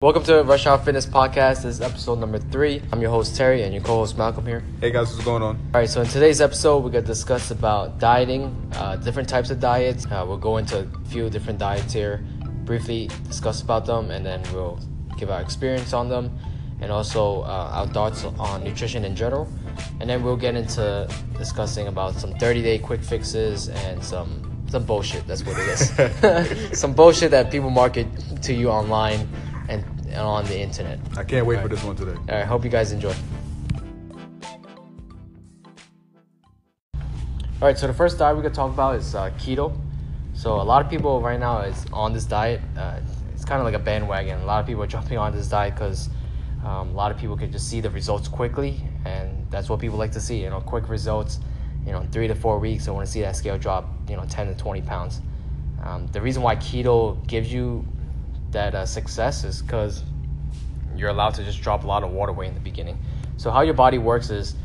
Welcome to Rush Hour Fitness Podcast. This is episode number three. I'm your host Terry and your co-host Malcolm here. Hey guys, what's going on? All right, so in today's episode, we're gonna discuss about dieting, uh, different types of diets. Uh, we'll go into a few different diets here, briefly discuss about them, and then we'll give our experience on them, and also uh, our thoughts on nutrition in general. And then we'll get into discussing about some 30-day quick fixes and some some bullshit. That's what it is. some bullshit that people market to you online on the internet. I can't wait All for right. this one today. All right, hope you guys enjoy. All right, so the first diet we're gonna talk about is uh, keto. So a lot of people right now is on this diet. Uh, it's kind of like a bandwagon. A lot of people are jumping on this diet because um, a lot of people can just see the results quickly, and that's what people like to see. You know, quick results. You know, in three to four weeks, I want to see that scale drop. You know, ten to twenty pounds. Um, the reason why keto gives you that uh, success is because you're allowed to just drop a lot of water weight in the beginning. So how your body works is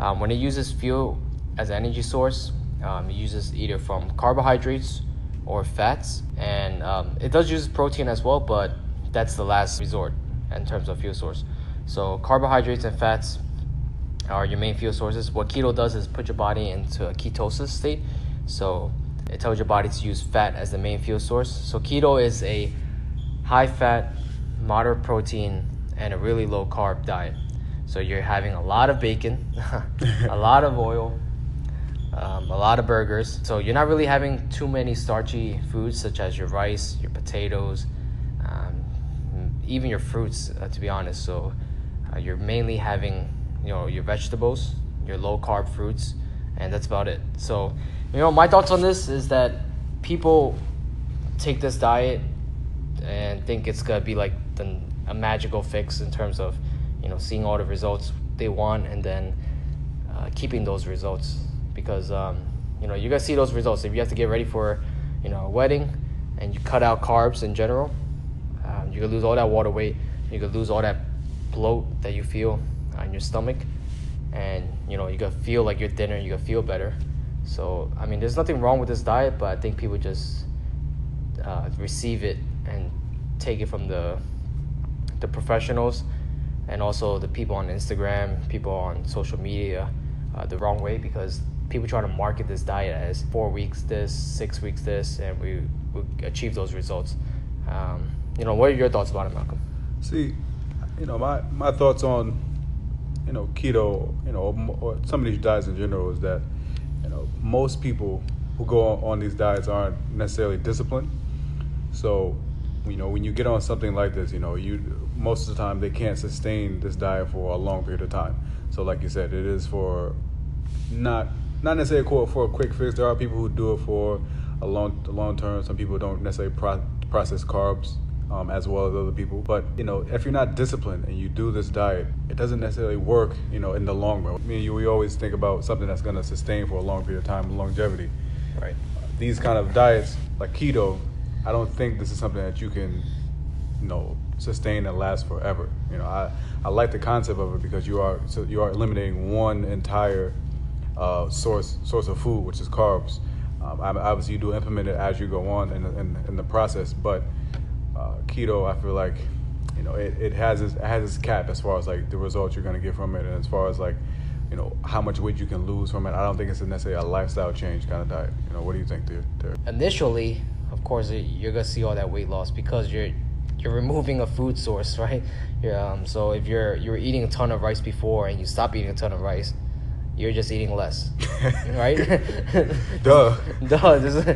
um, when it uses fuel as an energy source, um, it uses either from carbohydrates or fats, and um, it does use protein as well, but that's the last resort in terms of fuel source. So carbohydrates and fats are your main fuel sources. What keto does is put your body into a ketosis state. So it tells your body to use fat as the main fuel source. So keto is a high fat, moderate protein, and a really low carb diet. So you're having a lot of bacon, a lot of oil, um, a lot of burgers. So you're not really having too many starchy foods such as your rice, your potatoes, um, even your fruits, uh, to be honest. So uh, you're mainly having, you know, your vegetables, your low carb fruits, and that's about it. So, you know, my thoughts on this is that people take this diet and think it's gonna be like the, a magical fix in terms of, you know, seeing all the results they want and then uh, keeping those results because um, you know you're gonna see those results if you have to get ready for, you know, a wedding and you cut out carbs in general, um, you're gonna lose all that water weight. You're gonna lose all that bloat that you feel in your stomach, and you know you're gonna feel like you're thinner. You're gonna feel better. So I mean, there's nothing wrong with this diet, but I think people just uh, receive it and take it from the the professionals and also the people on Instagram, people on social media, uh, the wrong way because people try to market this diet as four weeks this, six weeks this, and we, we achieve those results. Um, you know, what are your thoughts about it, Malcolm? See, you know, my, my thoughts on, you know, keto, you know, or some of these diets in general is that, you know, most people who go on, on these diets aren't necessarily disciplined. So, you know, when you get on something like this, you know, you most of the time they can't sustain this diet for a long period of time. So, like you said, it is for not not necessarily for for a quick fix. There are people who do it for a long long term. Some people don't necessarily pro- process carbs um, as well as other people. But you know, if you're not disciplined and you do this diet, it doesn't necessarily work. You know, in the long run. I mean, you, we always think about something that's going to sustain for a long period of time, longevity. Right. These kind of diets like keto, I don't think this is something that you can, you know, sustain and last forever. You know, I, I like the concept of it because you are so you are eliminating one entire uh, source source of food, which is carbs. Um, obviously, you do implement it as you go on in, in, in the process, but uh, keto, I feel like, you know, it, it has its, it has its cap as far as like the results you're going to get from it, and as far as like, you know, how much weight you can lose from it. I don't think it's necessarily a lifestyle change kind of diet. You know, what do you think, there? Initially, of course, it- you're gonna see all that weight loss because you're you're removing a food source, right? You're, um, so if you're you're eating a ton of rice before and you stop eating a ton of rice, you're just eating less, right? Duh. Duh. is-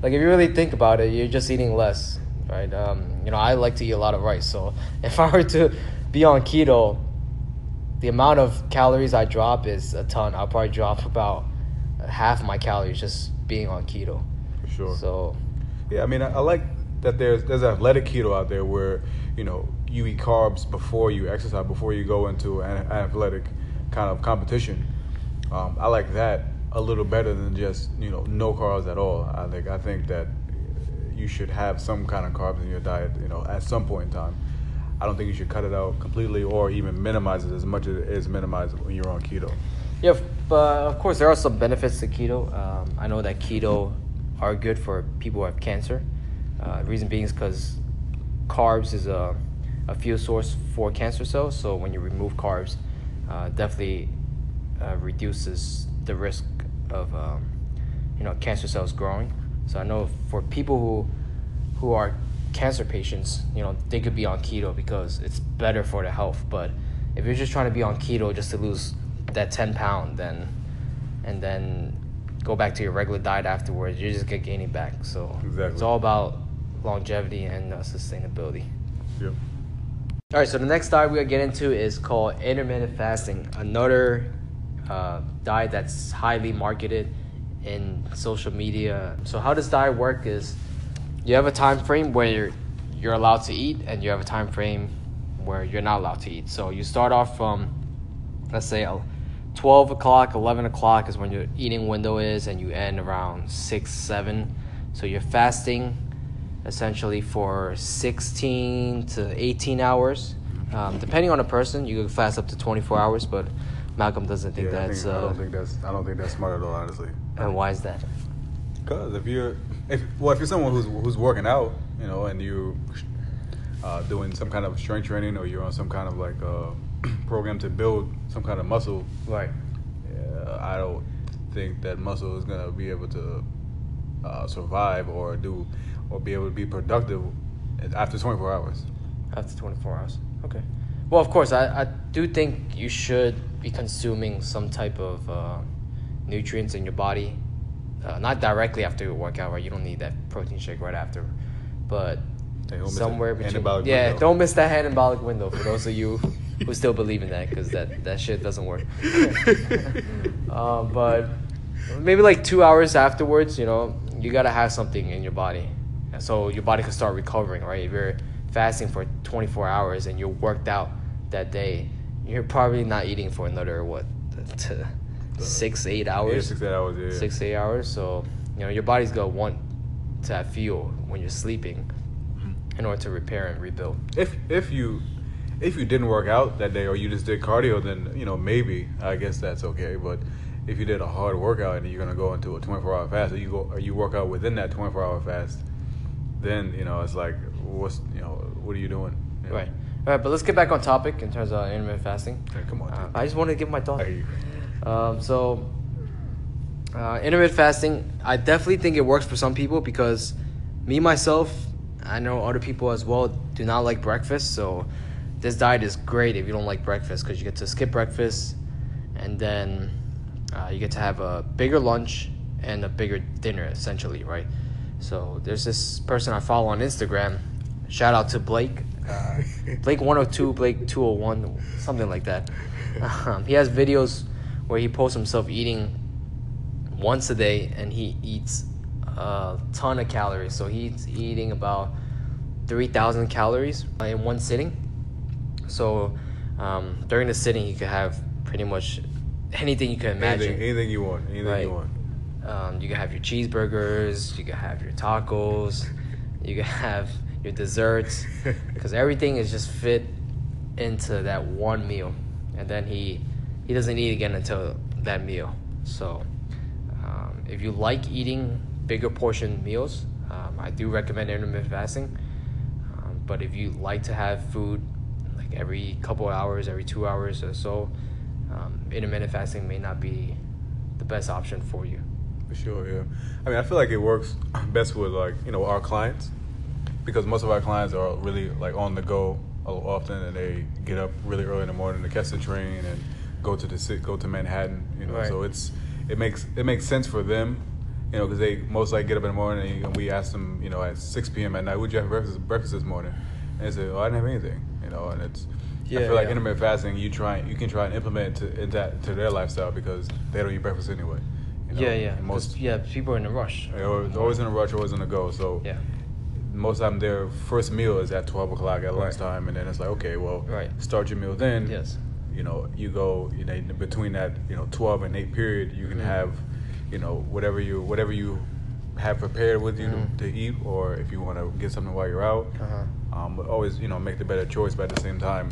like if you really think about it, you're just eating less, right? Um, you know, I like to eat a lot of rice, so if I were to be on keto, the amount of calories I drop is a ton. I'll probably drop about half my calories just being on keto. For sure. So Yeah, I mean, I, I like that there's there's athletic keto out there where you know you eat carbs before you exercise, before you go into an, athletic kind of competition. Um, I like that a little better than just you know no carbs at all. I think I think that you should have some kind of carbs in your diet, you know, at some point in time. I don't think you should cut it out completely or even minimize it as much as it is minimized when you're on keto. Yeah, but of course there are some benefits to keto. Um, I know that keto are good for people who have cancer. Uh, reason being is because carbs is a a fuel source for cancer cells. So when you remove carbs, uh, definitely uh, reduces the risk of um, you know cancer cells growing. So I know for people who who are cancer patients, you know, they could be on keto because it's better for the health. But if you're just trying to be on keto just to lose that 10 pound, then and then go back to your regular diet afterwards, you're just get gaining back. So Exactly. it's all about longevity and uh, sustainability. Yep. All right, so the next diet we're gonna get into is called intermittent fasting, another uh, diet that's highly marketed in social media. So how does diet work is, you have a time frame where you're, you're allowed to eat, and you have a time frame where you're not allowed to eat. So you start off from, let's say, 12 o'clock, 11 o'clock is when your eating window is, and you end around 6, 7. So you're fasting essentially for 16 to 18 hours. Um, depending on the person, you can fast up to 24 hours, but Malcolm doesn't think Yeah, I, that's. think, I uh, don't think that's I don't think that's smart at all, honestly. and why is that? Because if you're, if well, if you're someone who's who's working out, you know, and you uh, doing some kind of strength training, or you're on some kind of like uh, program to build some kind of muscle, Right. yeah, I don't think that muscle is gonna be able to uh, survive or do or be able to be productive after 24 hours. After 24 hours. Okay. Well, of course, I, I do think you should be consuming some type of uh, nutrients in your body. Uh, not directly after your workout, right? You don't need that protein shake right after. But Hey, don't miss that somewhere between. Yeah, window. don't miss that anabolic window for those of you who still believe in that because that, that shit doesn't work. um, but maybe like two hours afterwards, you know, you gotta have something in your body, so your body can start recovering, right? If you're fasting for 24 hours and you're worked out that day, you're probably not eating for another what, t- six eight Yeah, hours, six eight hours. Yeah, yeah. six eight hours. So you know your body's gonna want to have fuel when you're sleeping in order to repair and rebuild. If if you if you didn't work out that day or you just did cardio, then you know maybe I guess that's okay. But if you did a hard workout and you're gonna go into a 24 hour fast, or you go or you work out within that 24 hour fast, then you know it's like what's you know what are you doing? You know? Right. All right, but let's get back on topic in terms of intermittent fasting. Hey, come on. Uh. I just wanted to give my thought. I. Um, so, uh, intermittent fasting, I definitely think it works for some people because me myself, I know other people as well do not like breakfast. So, this diet is great if you don't like breakfast because you get to skip breakfast and then uh, you get to have a bigger lunch and a bigger dinner essentially, right? So, there's this person I follow on Instagram. Shout out to Blake. Uh, Blake 102, Blake 201, something like that. Um, he has videos where he posts himself eating once a day and he eats a ton of calories. So he's eating about 3,000 calories in one sitting. So um, during the sitting, you could have pretty much anything you can imagine. Anything, anything you want, anything you want. Um, you can have your cheeseburgers, you can have your tacos, you can have your desserts, because everything is just fit into that one meal, and then he he doesn't eat again until that meal. So, um, if you like eating bigger portion meals, um, I do recommend intermittent fasting. Um, but if you like to have food like every couple hours, every two hours or so, um, intermittent fasting may not be the best option for you. For sure, yeah. I mean, I feel like it works best with like you know our clients because most of our clients are really like on the go often, and they get up really early in the morning to catch the train and go to the go to Manhattan. You know, Right. so it's it makes it makes sense for them. You know, because they most like get up in the morning and we ask them, you know, at 6 p.m. at night, would you have breakfast, breakfast this morning? And they say, oh, I didn't have anything. You know, and it's I feel like yeah. intermittent fasting, you try you can try and implement it to, into to their lifestyle because they don't eat breakfast anyway. you know? yeah, yeah. And most yeah, people are in a rush. they're always always in a rush, always in a go. So Yeah. most of the time their first meal is at twelve o'clock at Right. lunchtime, and then it's like, okay, well, Right. start your meal then. Yes. You know, you go, you know, between that, you know, twelve and eight period, you can Mhm. have, you know, whatever you whatever you have prepared with you Mhm. to, to eat, or if you want to get something while you're out. Uh-huh. Um, but always, you know, make the better choice. But at the same time,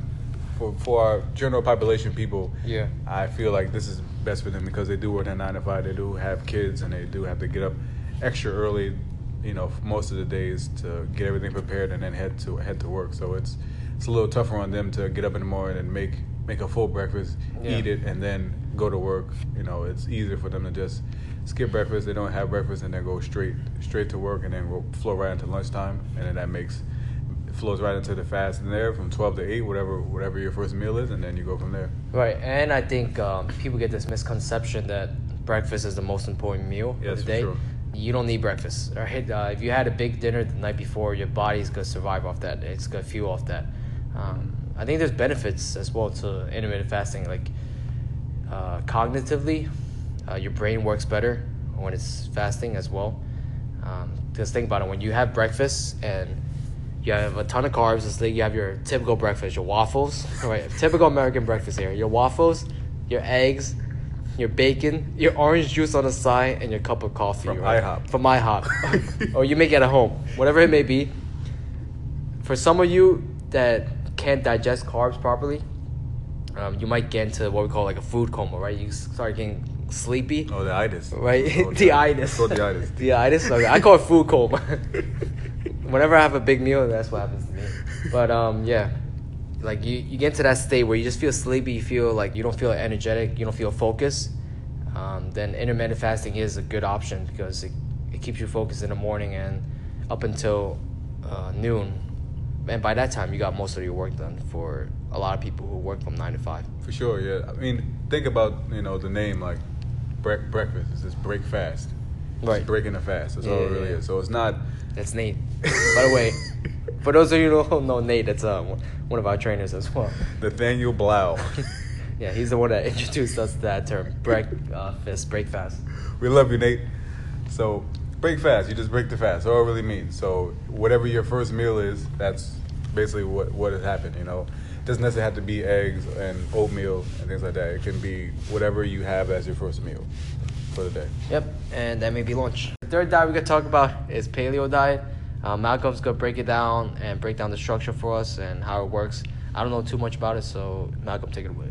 for for our general population people, Yeah. I feel like this is best for them because they do work at nine to five. They do have kids, and they do have to get up extra early, you know, most of the days to get everything prepared and then head to head to work. So it's it's a little tougher on them to get up in the morning and make make a full breakfast, Yeah. eat it, and then go to work. You know, it's easier for them to just skip breakfast. They don't have breakfast and then go straight straight to work and then go flow right into lunchtime, and then that makes flows right into the fast in there from twelve to eight, whatever whatever your first meal is, and then you go from there. Right, and I think um, people get this misconception that breakfast is the most important meal Yes, of the day. sure. You don't need breakfast. Right? Uh, if you had a big dinner the night before, your body's gonna survive off that. It's gonna fuel off that. Um, I think there's benefits as well to intermittent fasting, like uh, cognitively, uh, your brain works better when it's fasting as well. Um, just think about it. When you have breakfast and you have a ton of carbs, it's like you have your typical breakfast, your waffles, right? Typical American breakfast here. Your waffles, your eggs, your bacon, your orange juice on the side, and your cup of coffee. From right? IHOP. From IHOP. or you make it at home, whatever it may be. For some of you that can't digest carbs properly, um, you might get into what we call like a food coma, right? You start getting sleepy. Oh, the itis. Right, Oh, the itis. Called the itis. the itis. Okay, I call it food coma. Whenever I have a big meal, that's what happens to me. But um, yeah, like you, you get to that state where you just feel sleepy, you feel like you don't feel energetic, you don't feel focused. Um, then intermittent fasting is a good option because it, it keeps you focused in the morning and up until uh, noon. And by that time, you got most of your work done. For a lot of people who work from nine to five. For sure, yeah. I mean, think about you know the name like bre- breakfast. It's just break fast. Right. breaking the fast. That's all it really yeah. is. So it's not. That's Nate. By the way, for those of you who don't know Nate, that's uh, one of our trainers as well. Nathaniel Blau. yeah, he's the one that introduced us to that term, break uh, fast, break fast. we love you, Nate. So break fast. You just break the fast. That's all it really means. So whatever your first meal is, that's basically what what has happened. You know, it doesn't necessarily have to be eggs and oatmeal and things like that. It can be whatever you have as your first meal for the day. Yep, and that may be lunch. The third diet we're gonna talk about is paleo diet. Uh, Malcolm's gonna break it down and break down the structure for us and how it works. I don't know too much about it, so Malcolm, take it away.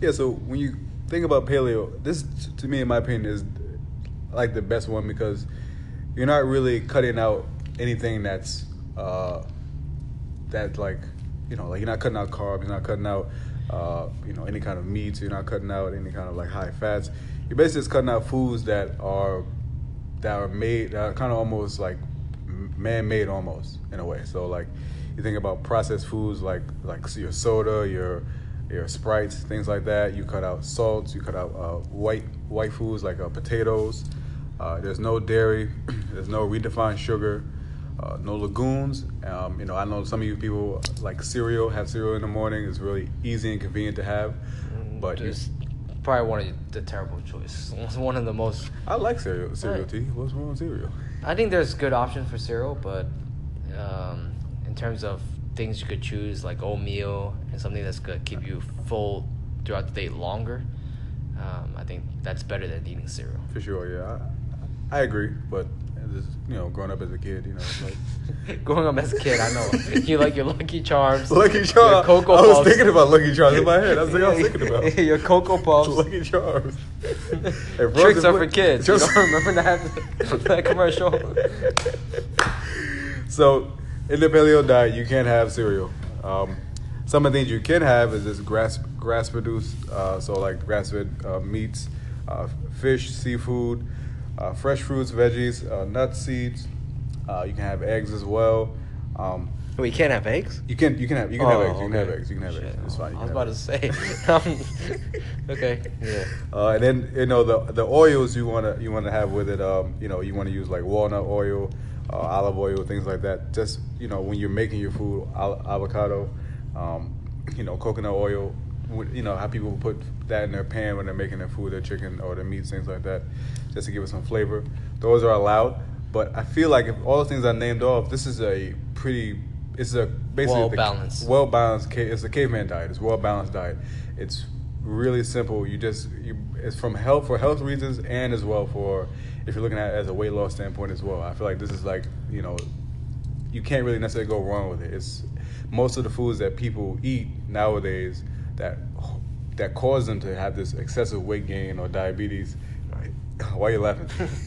Yeah, so when you think about paleo, this to me, in my opinion, is like the best one because you're not really cutting out anything that's uh, that like you know like you're not cutting out carbs, you're not cutting out uh, you know any kind of meats, you're not cutting out any kind of like high fats. You're basically just cutting out foods that are that are made that are kind of almost like man-made almost in a way. So like you think about processed foods like like your soda, your your sprites, things like that. You cut out salts. You cut out uh, white white foods like uh, potatoes. Uh, there's no dairy. there's no redefined sugar. Uh, no legumes. Um, you know, I know some of you people like cereal. Have cereal in the morning. It's really easy and convenient to have. But Just probably one of the terrible choice. It's one of the most. I like cereal. Cereal Right. tea. What's wrong with cereal? I think there's good options for cereal, but um, in terms of things you could choose, like oatmeal and something that's gonna keep you full throughout the day longer, um, I think that's better than eating cereal. For sure, yeah. I, I agree, but as, you know, growing up as a kid, you know, like Growing up as a kid, I know you like your Lucky Charms, Lucky Charms. Cocoa I was thinking about Lucky Charms in my head. That's what I was thinking about. your Cocoa Puffs. Lucky Charms. And Trix are for kids. You Just- don't remember that that commercial? so, in the paleo diet, you can't have cereal. Um, some of the things you can have is this grass grass produced, uh, so like grass fed uh, meats, uh, fish, seafood, uh, fresh fruits, veggies, uh, nuts, seeds. Uh, you can have eggs as well. Um, We can't have eggs. you can you can have you can have Oh, eggs. You can have eggs. You can have Shit. eggs. It's fine. You I was about have to say. Um, okay. Yeah. Uh, and then you know the the oils you wanna you wanna have with it. Um, you know you wanna use like walnut oil, uh, olive oil, things like that. Just you know when you're making your food, al- avocado, um, you know coconut oil. You know how people put that in their pan when they're making their food, their chicken or their meats, things like that, just to give it some flavor. Those are allowed, but I feel like if all the things I named off, this is a pretty. It's a basically Well-balanced. well balanced. It's a caveman diet. It's well balanced diet. It's really simple. You just you, it's from health for health reasons and as well for if you're looking at it as a weight loss standpoint as well. I feel like this is like you know you can't really necessarily go wrong with it. It's most of the foods that people eat nowadays that that cause them to have this excessive weight gain or diabetes. Why are you laughing?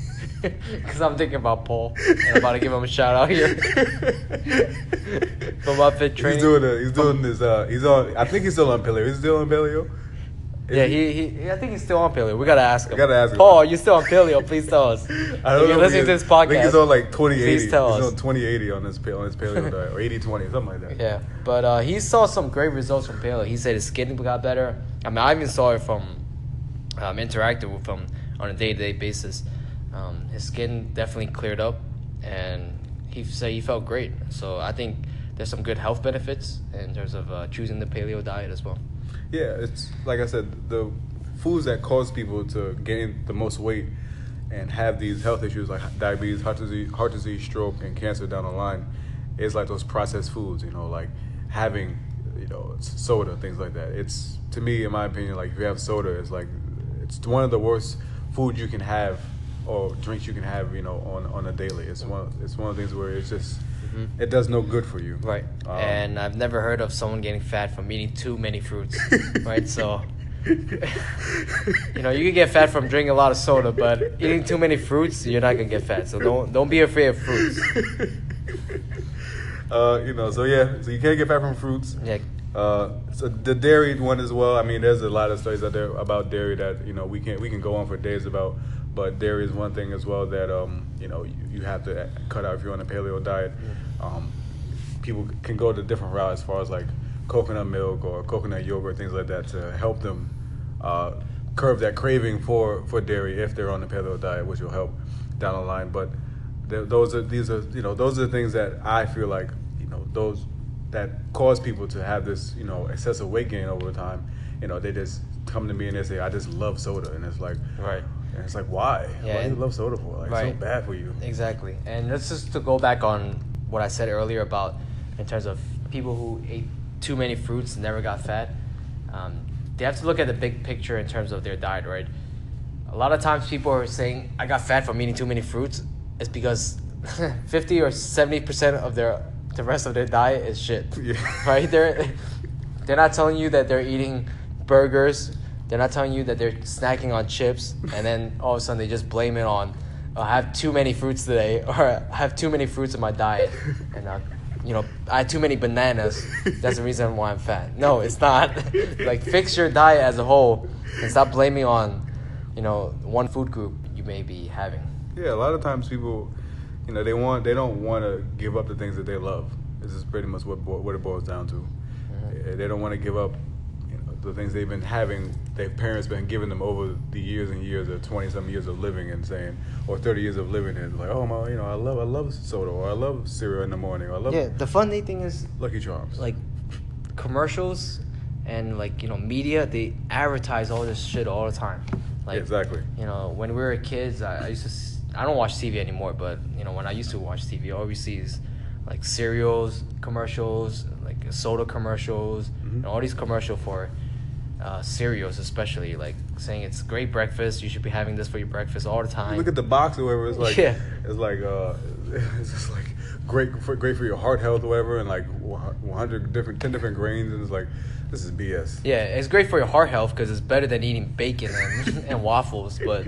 Because I'm thinking about Paul. And I'm about to give him a shout out here. From my fit training. He's doing a, he's doing this. Uh, he's on. I think he's still on paleo. He's still on paleo. Is Yeah, he, he, I think he's still on paleo. We gotta ask him. gotta ask him. Paul, are you still on paleo? Please tell us. I don't if know. you're if listening to is. this podcast, I think he's on like 2080. please tell he's us. on 2080 on this pa- on his paleo diet or 80 20 something like that. Yeah, but uh, he saw some great results from paleo. He said his skin got better. I mean, I even saw it from um, interacting with him on a day to day basis. Um, his skin definitely cleared up, and he said he felt great. So I think there's some good health benefits in terms of uh, choosing the paleo diet as well. Yeah, it's like I said, the foods that cause people to gain the most weight and have these health issues like diabetes, heart disease, heart disease, stroke, and cancer down the line is like those processed foods. You know, like having you know soda, things like that. It's to me, in my opinion, like if you have soda, it's like it's one of the worst foods you can have or drinks you can have. You know, on on a daily. It's one it's one of the things where it's just it does no good for you. Right. Um, and I've never heard of someone getting fat from eating too many fruits. right. So, you know, you can get fat from drinking a lot of soda, but eating too many fruits, you're not gonna get fat. So don't don't be afraid of fruits. uh, you know, so yeah, so you can't get fat from fruits. Yeah. Uh, so the dairy one as well. I mean, there's a lot of studies out there about dairy that you know we can we can go on for days about. But dairy is one thing as well that um, you know you, you have to cut out if you're on a paleo diet. Um, people can go to different routes as far as like coconut milk or coconut yogurt, things like that, to help them uh, curb that craving for, for dairy if they're on a paleo diet, which will help down the line. But th- those are these are you know those are the things that I feel like you know those that cause people to have this you know excessive weight gain over time. You know they just come to me and they say I just love soda, and it's like Right. and it's like why? Yeah, why do you love soda for? Like it's so bad for you. Exactly. And that's just to go back on what I said earlier about in terms of people who ate too many fruits and never got fat. Um, they have to look at the big picture in terms of their diet, right? A lot of times people are saying, I got fat from eating too many fruits. It's because 50 or 70% of their the rest of their diet is shit. Yeah. Right? They're, they're not telling you that they're eating burgers. They're not telling you that they're snacking on chips. And then all of a sudden they just blame it on, oh, I have too many fruits today. Or I have too many fruits in my diet. And, uh, you know, I had too many bananas. That's the reason why I'm fat. No, it's not. like, fix your diet as a whole and stop blaming on, you know, one food group you may be having. Yeah, a lot of times people, you know, they want they don't want to give up the things that they love. This is pretty much what bo- what it boils down to. Mm-hmm. They don't want to give up, you know, the things they've been having. Their parents been giving them over the years and years of twenty some years of living and saying, or thirty years of living and like, oh my, you know, I love I love soda or I love cereal in the morning or I love Yeah, the funny thing is, Lucky Charms. like commercials and like you know media they advertise all this shit all the time like exactly. you know when we were kids I, I used to i don't watch tv anymore but you know when i used to watch tv all we see is like cereals commercials like soda commercials Mhm. and all these commercial for uh, cereals especially like saying it's great breakfast you should be having this for your breakfast all the time Look at the box or whatever. It's like Yeah. it's like uh, it's just like great for great for your heart health or whatever, and like one hundred different ten different grains, and it's like this is BS. Yeah, it's great for your heart health because it's better than eating bacon and, and waffles. But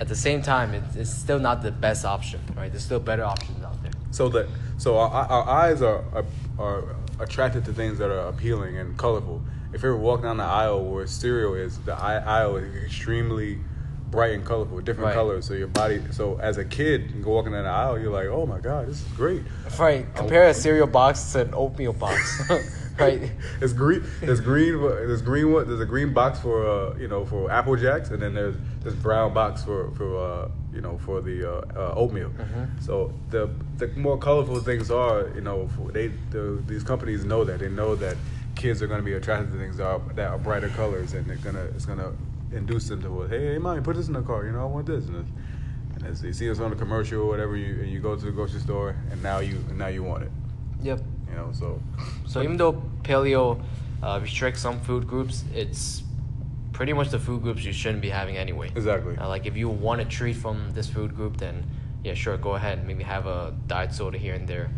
at the same time, it's, it's still not the best option, right? There's still better options out there. So that so our, our eyes are, are are attracted to things that are appealing and colorful. If you ever walk down the aisle where cereal is, the aisle is extremely bright and colorful, different Right. colors. So your body, so as a kid, you go walking down the aisle, you're like, oh my god, this is great. Right. Compare a cereal box to an oatmeal box, right? It's green. There's green. There's green. What? There's a green box for uh, you know for Apple Jacks, and then there's this brown box for for uh, you know for the uh, uh, oatmeal. Mhm. So the the more colorful things are, you know, for they the, these companies know that they know that kids are going to be attracted to things that are, that are brighter colors, and they're gonna it's gonna induce them to hey, hey, mommy, put this in the car. You know, I want this. And, and as they see us on a commercial or whatever, you and you go to the grocery store, and now you and now you want it. Yep. You know, so So even though paleo uh, restricts some food groups, it's pretty much the food groups you shouldn't be having anyway. exactly. Uh, like if you want a treat from this food group, then yeah, sure, go ahead. Maybe have a diet soda here and there.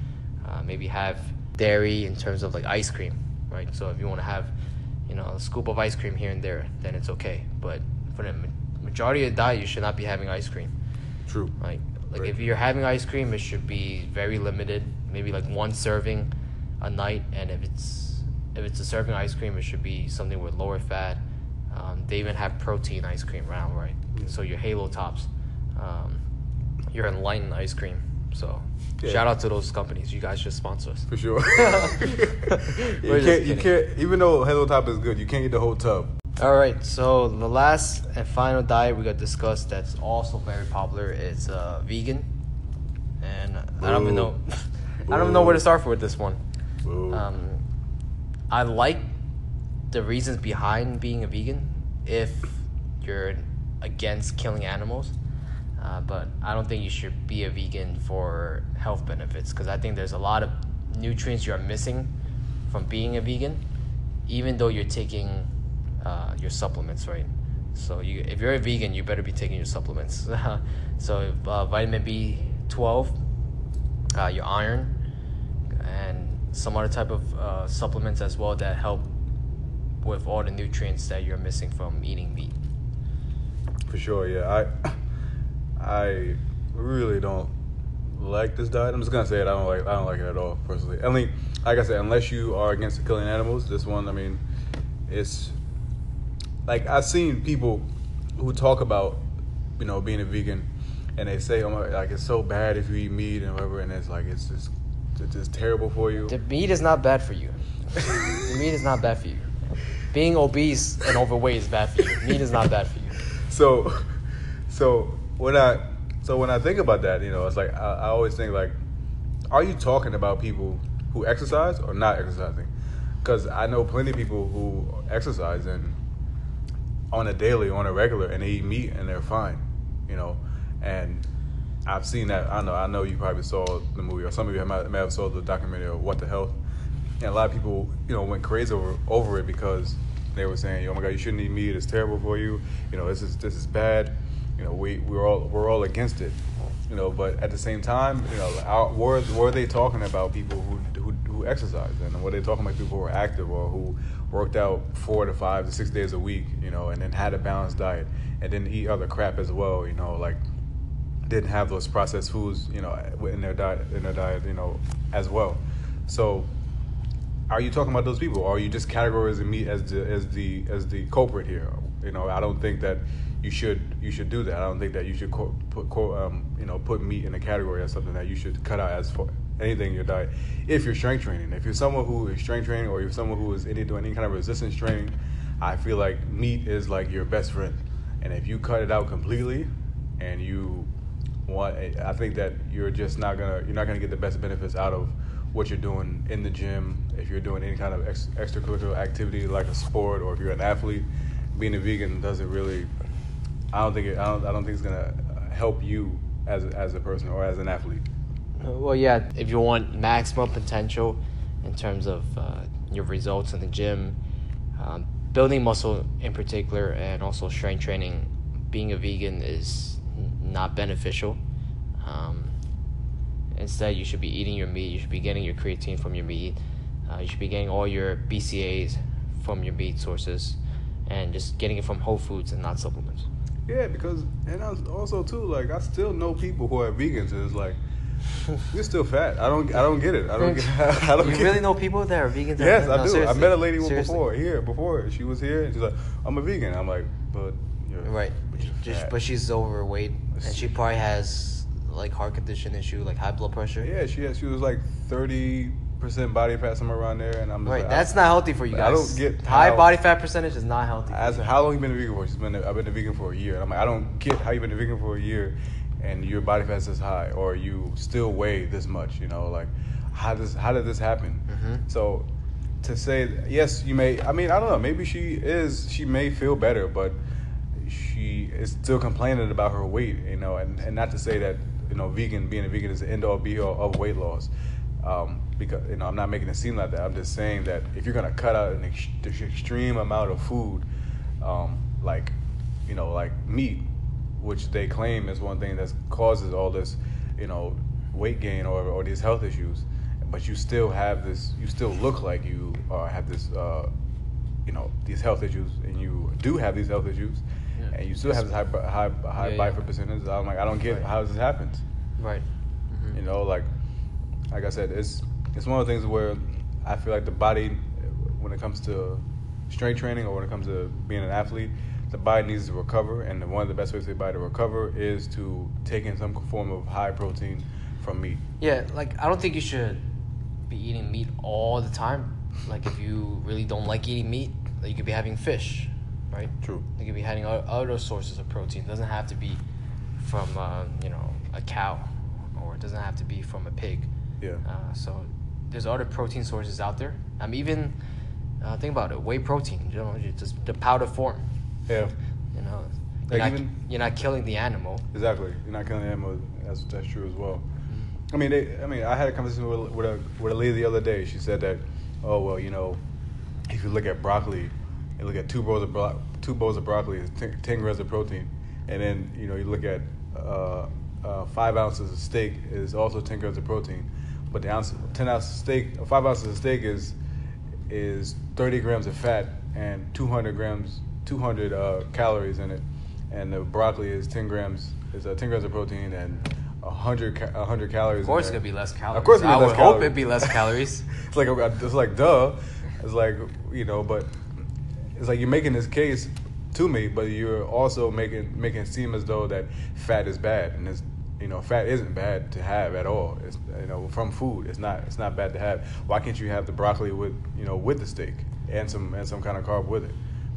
Uh, maybe have dairy in terms of like ice cream, right? So if you want to have, you know, a scoop of ice cream here and there, then it's okay. But for the majority of the diet, you should not be having ice cream. True. Like like Right. if you're having ice cream, it should be very limited, maybe like one serving a night. And if it's if it's a serving ice cream, it should be something with lower fat. Um, they even have protein ice cream now, right? So your Halo tops, um, your Enlightened ice cream. So Yeah. shout out to those companies. You guys should sponsor us. For sure. You can't. You can't. Even though Halo Top is good, you can't eat the whole tub. All right, so the last and final diet we got discussed that's also very popular is uh, vegan, and I don't even know, I don't know where to start with this one. Um, I like the reasons behind being a vegan if you're against killing animals, uh, but I don't think you should be a vegan for health benefits because I think there's a lot of nutrients you are missing from being a vegan, even though you're taking uh, your supplements, right? So you, if you're a vegan, you better be taking your supplements. so uh, vitamin B twelve, uh, your iron, and some other type of uh, supplements as well that help with all the nutrients that you're missing from eating meat. For sure, yeah. I I really don't like this diet. I'm just gonna say it. I don't like. I don't like it at all, personally. I mean, like I said, unless you are against killing animals, this one, I mean, it's like I've seen people who talk about, you know, being a vegan, and they say, "Oh my, like it's so bad if you eat meat and whatever," and it's like it's just it's just terrible for you. The meat is not bad for you. the meat is not bad for you. Being obese and overweight is bad for you. Meat is not bad for you. so so when i so when i think about that you know it's like I, I always think like are you talking about people who exercise or not exercising because i know plenty of people who exercise and on a daily on a regular and they eat meat and they're fine you know and i've seen that i know i know you probably saw the movie or some of you might, may have saw the documentary of what the health and a lot of people, you know, went crazy over over it because they were saying, "Oh my God, you shouldn't eat meat. It's terrible for you. You know, this is this is bad. You know, we we're all we're all against it. You know, but at the same time, you know, our, were were they talking about people who who who exercise and were they talking about people who are active or who worked out four to five to six days a week? You know, and then had a balanced diet and didn't eat other crap as well. You know, like didn't have those processed foods, you know, in their diet, in their diet, you know, as well. So, are you talking about those people, or are you just categorizing me as the as the as the culprit here? You know, I don't think that you should you should do that. I don't think that you should co- put co- um, you know put meat in a category as something that you should cut out as for anything in your diet. If you're strength training, if you're someone who is strength training, or you're someone who is any doing any kind of resistance training, I feel like meat is like your best friend, and if you cut it out completely, and you want, I think that you're just not gonna you're not gonna get the best benefits out of what you're doing in the gym. If you're doing any kind of ex- extracurricular activity like a sport, or if you're an athlete, being a vegan doesn't really. I don't think it, I don't I don't think it's gonna help you as a, as a person or as an athlete. Well, yeah, if you want maximum potential in terms of uh, your results in the gym, um, building muscle in particular, and also strength training, being a vegan is not beneficial. Um, instead, you should be eating your meat. You should be getting your creatine from your meat. Uh, you should be getting all your BCAAs from your meat sources, and just getting it from whole foods and not supplements. Yeah, because and I also too like I still know people who are vegans and it's like you're still fat. I don't I don't get it. I don't get. I don't you get really it. know people that are vegans? Yes, No, I do. I met a lady Seriously. before here. Before she was here, and she's like, "I'm a vegan." I'm like, "But you're Right, But, you're just fat." but she's overweight and she probably has like heart condition issue, like high blood pressure. yeah, she had, she was like thirty percent body fat somewhere around there, and I'm just Right, like, that's I, not healthy for you guys. I don't get high how- body fat percentage is not healthy. Her, how long you been a vegan for? She's been a, I've been a vegan for a year. And I'm like, I don't get how you've been a vegan for a year, and your body fat's this high, or you still weigh this much. You know, like how does how did this happen? Mhm. So to say yes, you may. I mean, I don't know. Maybe she is. She may feel better, but she is still complaining about her weight. You know, and, and not to say that you know, vegan being a vegan is the end all be all of weight loss. Um, because you know, I'm not making it seem like that. I'm just saying that if you're gonna cut out an ex- extreme amount of food, um, like you know, like meat, which they claim is one thing that causes all this, you know, weight gain or, or these health issues, but you still have this, you still look like you uh, have this, uh, you know, these health issues, and you do have these health issues. And you still have this high high high Yeah, body yeah. percentage. I'm like, I don't get Right. how this happens. Right. Mhm. You know, like like I said, it's it's one of the things where I feel like the body, when it comes to strength training or when it comes to being an athlete, the body needs to recover, and one of the best ways for the body to recover is to take in some form of high protein from meat. Yeah, like I don't think you should be eating meat all the time. Like if you really don't like eating meat, like, you could be having fish, right? True. You could be having other sources of protein. It doesn't have to be from uh, you know a cow, or it doesn't have to be from a pig. Yeah. Uh, so there's other protein sources out there. I'm even uh, think about it, whey protein. You know, just the powder form. Yeah. You know, Like you're, not, even- you're not killing the animal. Exactly. You're not killing the animal. That's that's true as well. Mm-hmm. I mean, they, I mean, I had a conversation with, with a with a lady the other day. She said that, oh well, you know, if you look at broccoli, you look at two bowls of bro- two bowls of broccoli is 10, 10 grams of protein, and then you know you look at uh, uh, five ounces of steak is also ten grams of protein, but the ounce ten ounces of steak, five ounces of steak is is thirty grams of fat and two hundred grams, two hundred uh, calories in it, and the broccoli is ten grams is uh, ten grams of protein and a hundred ca- a hundred calories. Of course, it's gonna be less calories. Of course, I less would hope it'd be less calories. it's like it's like duh. It's like you know, but it's like you're making this case to me, but you're also making making it seem as though that fat is bad, and it's you know, fat isn't bad to have at all. It's you know from food. It's not it's not bad to have. Why can't you have the broccoli with you know with the steak and some and some kind of carb with it?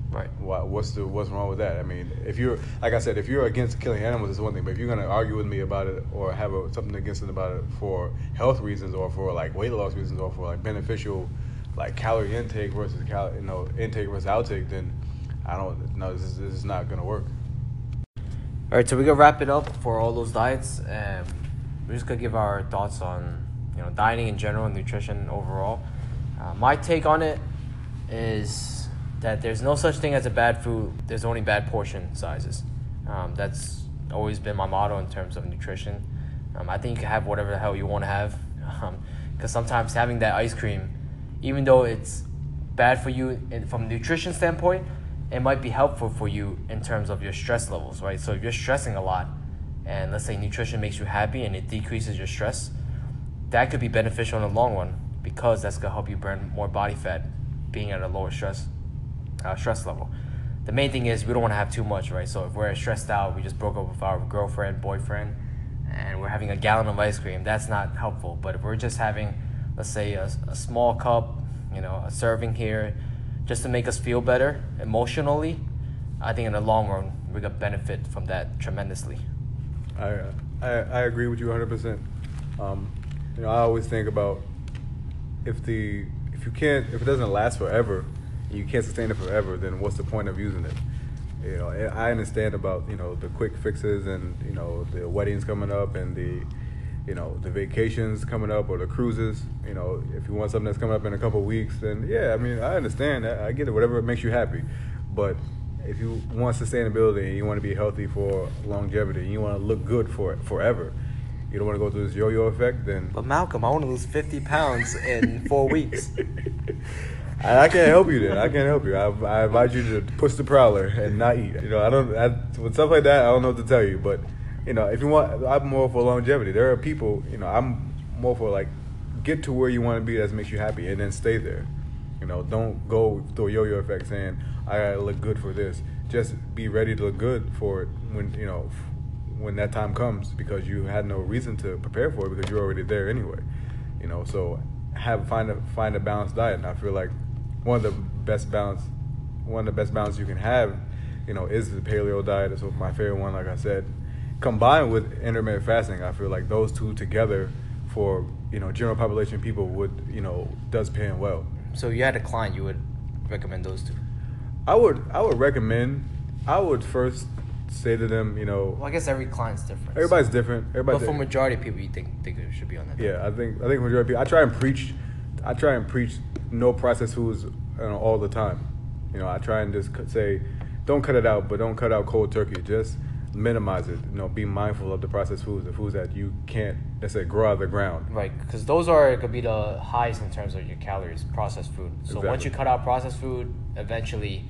Right. Why, what's the what's wrong with that? I mean, if you're like I said, if you're against killing animals, it's one thing. But if you're gonna argue with me about it or have a, something against it about it for health reasons or for like weight loss reasons or for like beneficial like calorie intake versus cal you know intake versus outtake, then I don't no this is, this is not gonna work. All right, so we're gonna wrap it up for all those diets. Um, we're just gonna give our thoughts on you know dieting in general, and nutrition overall. Uh, my take on it is that there's no such thing as a bad food. There's only bad portion sizes. Um, that's always been my motto in terms of nutrition. Um, I think you can have whatever the hell you want to have, because sometimes having that ice cream, even though it's bad for you from a nutrition standpoint, it might be helpful for you in terms of your stress levels, right? So if you're stressing a lot, and let's say nutrition makes you happy and it decreases your stress, that could be beneficial in the long run because that's gonna help you burn more body fat, being at a lower stress uh, stress level. The main thing is we don't want to have too much, right? So if we're stressed out, we just broke up with our girlfriend, boyfriend, and we're having a gallon of ice cream. That's not helpful. But if we're just having, let's say, a, a small cup, you know, a serving here, just to make us feel better emotionally, I think in the long run we're gonna benefit from that tremendously. I I, I agree with you 100. percent um, You know, I always think about if the if you can't if it doesn't last forever, and you can't sustain it forever, then what's the point of using it? You know, I understand about you know the quick fixes and you know the weddings coming up and the you know the vacations coming up or the cruises. You know, if you want something that's coming up in a couple of weeks, then yeah, I mean I understand that. I get it. Whatever makes you happy, but if you want sustainability and you want to be healthy for longevity, and you want to look good for it forever, you don't want to go through this yo-yo effect, then But Malcolm, I want to lose 50 pounds in four weeks. I, I can't help you then. I can't help you. I, I advise you to push the prowler and not eat. You know, I don't. I, with stuff like that, I don't know what to tell you. But you know, if you want, I'm more for longevity. There are people. You know, I'm more for like get to where you want to be that makes you happy, and then stay there. You know, don't go through yo-yo effect saying I gotta look good for this. Just be ready to look good for it when you know when that time comes because you had no reason to prepare for it because you're already there anyway. You know, so have find a find a balanced diet, and I feel like one of the best balance, one of the best balance you can have, you know, is the paleo diet. It's my favorite one, like I said. Combined with intermittent fasting, I feel like those two together for you know general population people would you know does pay in well. So you had a client, you would recommend those two. I would I would recommend. I would first say to them, you know, Well, I guess every client's different. everybody's different. But Everybody's for majority of people, you think think it should be on that. Yeah, I think I think majority of people. I try and preach. I try and preach no processed foods you know, all the time. You know, I try and just say, don't cut it out, but don't cut out cold turkey. Just minimize it. You know, be mindful of the processed foods, the foods that you can't let's say grow out of the ground. Right, because those are gonna be the highs in terms of your calories, processed food. So once you cut out processed food, eventually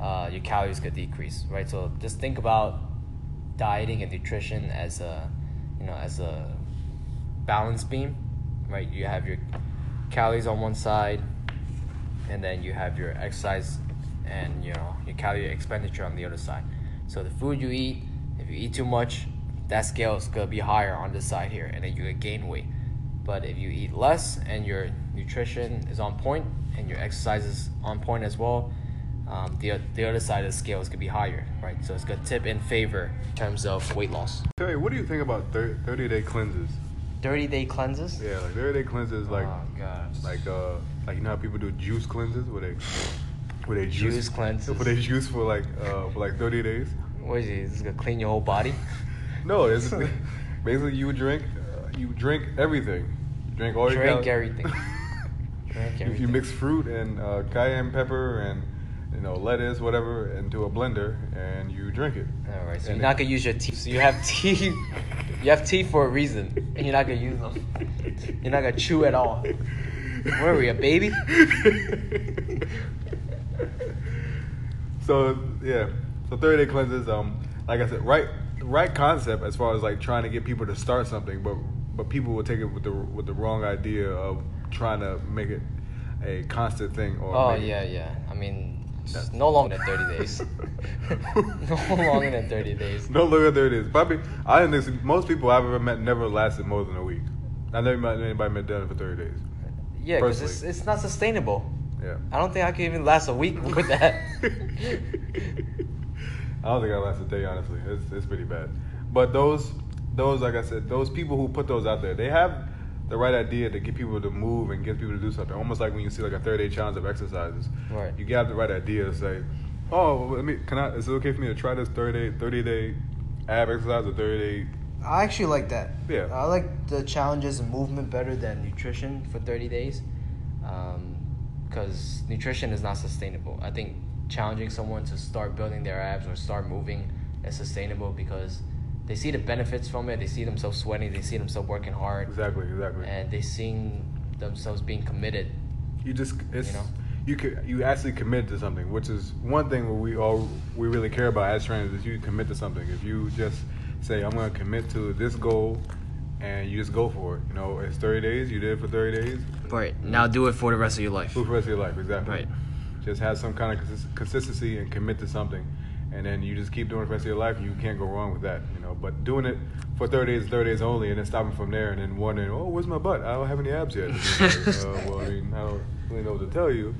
uh, your calories could decrease, right? So just think about dieting and nutrition as a, you know, as a balance beam, right? You have your calories on one side, and then you have your exercise and you know your calorie expenditure on the other side. So the food you eat, if you eat too much, that scale is gonna be higher on this side here, and then you gain weight. But if you eat less and your nutrition is on point and your exercise is on point as well, um, the, the other side of the scale is gonna be higher, right? So it's gonna tip in favor in terms of weight loss. Terry, what do you think about 30 day cleanses? 30 day cleanses? Yeah, like 30 day cleanses, like oh, gosh. like uh like you know how people do juice cleanses where they where they juice, Juice cleanses. where they juice for like uh for like 30 days. What is it? Is it gonna clean your whole body? No, it's basically you drink uh, you drink everything. You drink all your Drink cal- everything. Drink If you mix fruit and uh, cayenne pepper and you know lettuce whatever into a blender and you drink it. All right, so And you're not gonna use your teeth. So you have teeth. You have teeth for a reason, and you're not gonna use them. You're not gonna chew at all. What are we, a baby? so yeah, so 30 day cleanses. Um, like I said, right, right concept as far as like trying to get people to start something, but but people will take it with the with the wrong idea of trying to make it a constant thing. Or Oh make it- yeah, yeah. I mean, no longer than 30 days. no longer than 30 days. No longer there it is. Probably, I didn't think most people I've ever met never lasted more than a week. I never met anybody met done it for 30 days. Yeah, because it's, it's not sustainable. Yeah. I don't think I can even last a week with that. I don't think I last a day, honestly. It's, it's pretty bad. But those, those, like I said, those people who put those out there, they have the right idea to get people to move and get people to do something. Almost like when you see like a 30 day challenge of exercises. Right. You have the right idea to say, oh, well, let me, can I, is it okay for me to try this 30 day, 30 day ab exercise or 30 day? I actually like that. Yeah. I like the challenges and movement better than nutrition for 30 days. Um, because nutrition is not sustainable. I think challenging someone to start building their abs or start moving is sustainable because they see the benefits from it. They see themselves sweating. They see themselves working hard. Exactly, exactly. And they seeing themselves being committed. you just it's You know? you could you actually commit to something, which is one thing where we all we really care about as trainers is you commit to something. If you just say I'm going to commit to this goal, and you just go for it. You know, it's 30 days. You did it for 30 days. Right. Now do it for the rest of your life. For the rest of your life. Exactly. Right. Just have some kind of consis- consistency and commit to something, and then you just keep doing it for the rest of your life. You can't go wrong with that. You know, but doing it for 30 days, 30 days only, and then stopping from there, and then wondering, oh, where's my butt? I don't have any abs yet. Uh, well, I mean, I don't really know what to tell you.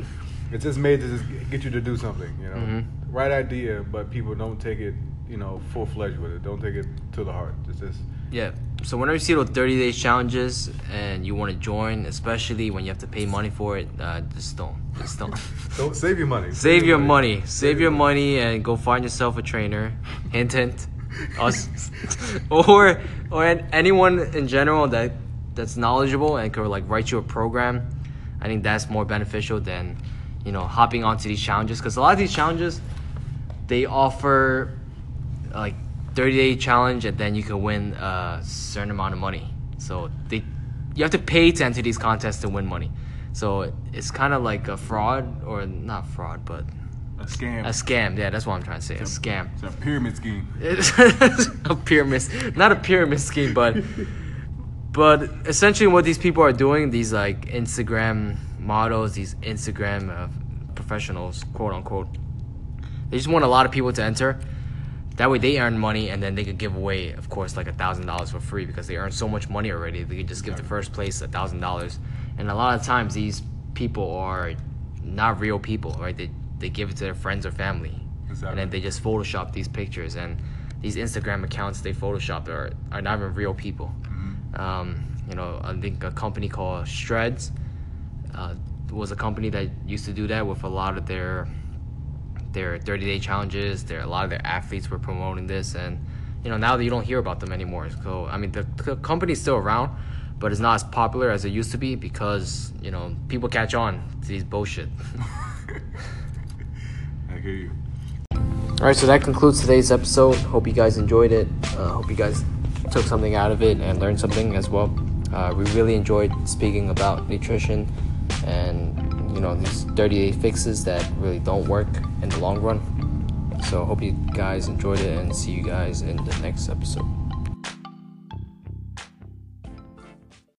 It's just made to just get you to do something. You know, Mhm. right idea, but people don't take it. You know, full fledged with it. Don't take it to the heart. It's just Yeah. So whenever you see those 30 days challenges and you want to join, especially when you have to pay money for it, uh, just don't. Just don't. don't save your money. Save your money. Save your money and go find yourself a trainer. Hint, hint. Us. or or anyone in general that that's knowledgeable and could like write you a program. I think that's more beneficial than you know hopping onto these challenges because a lot of these challenges they offer like 30 day challenge and then you can win a certain amount of money so they you have to pay to enter these contests to win money so it's kind of like a fraud or not fraud but A scam. a scam yeah that's what i'm trying to say a scam It's a pyramid scheme. it's a pyramid not a pyramid scheme but but essentially what these people are doing these like instagram models these instagram uh, professionals quote unquote they just want a lot of people to enter that way they earn money and then they could give away of course like a thousand dollars for free because they earn so much money already. They could just give the first place a thousand dollars. And a lot of times these people are not real people right? They, they give it to their friends or family. Exactly. and then they just photoshop these pictures and these instagram accounts they photoshop are, are not even real people. Um, you know i think a company called Shredz uh, was a company that used to do that with a lot of their their 30 day challenges. There, a lot of their athletes were promoting this, and you know now that you don't hear about them anymore. So I mean, the, the company's still around, but it's not as popular as it used to be because you know people catch on to these bullshit. I hear you. All right, so that concludes today's episode. Hope you guys enjoyed it. Uh, hope you guys took something out of it and learned something as well. Uh, we really enjoyed speaking about nutrition and you know these 30 day fixes that really don't work in the long run. So I hope you guys enjoyed it and see you guys in the next episode.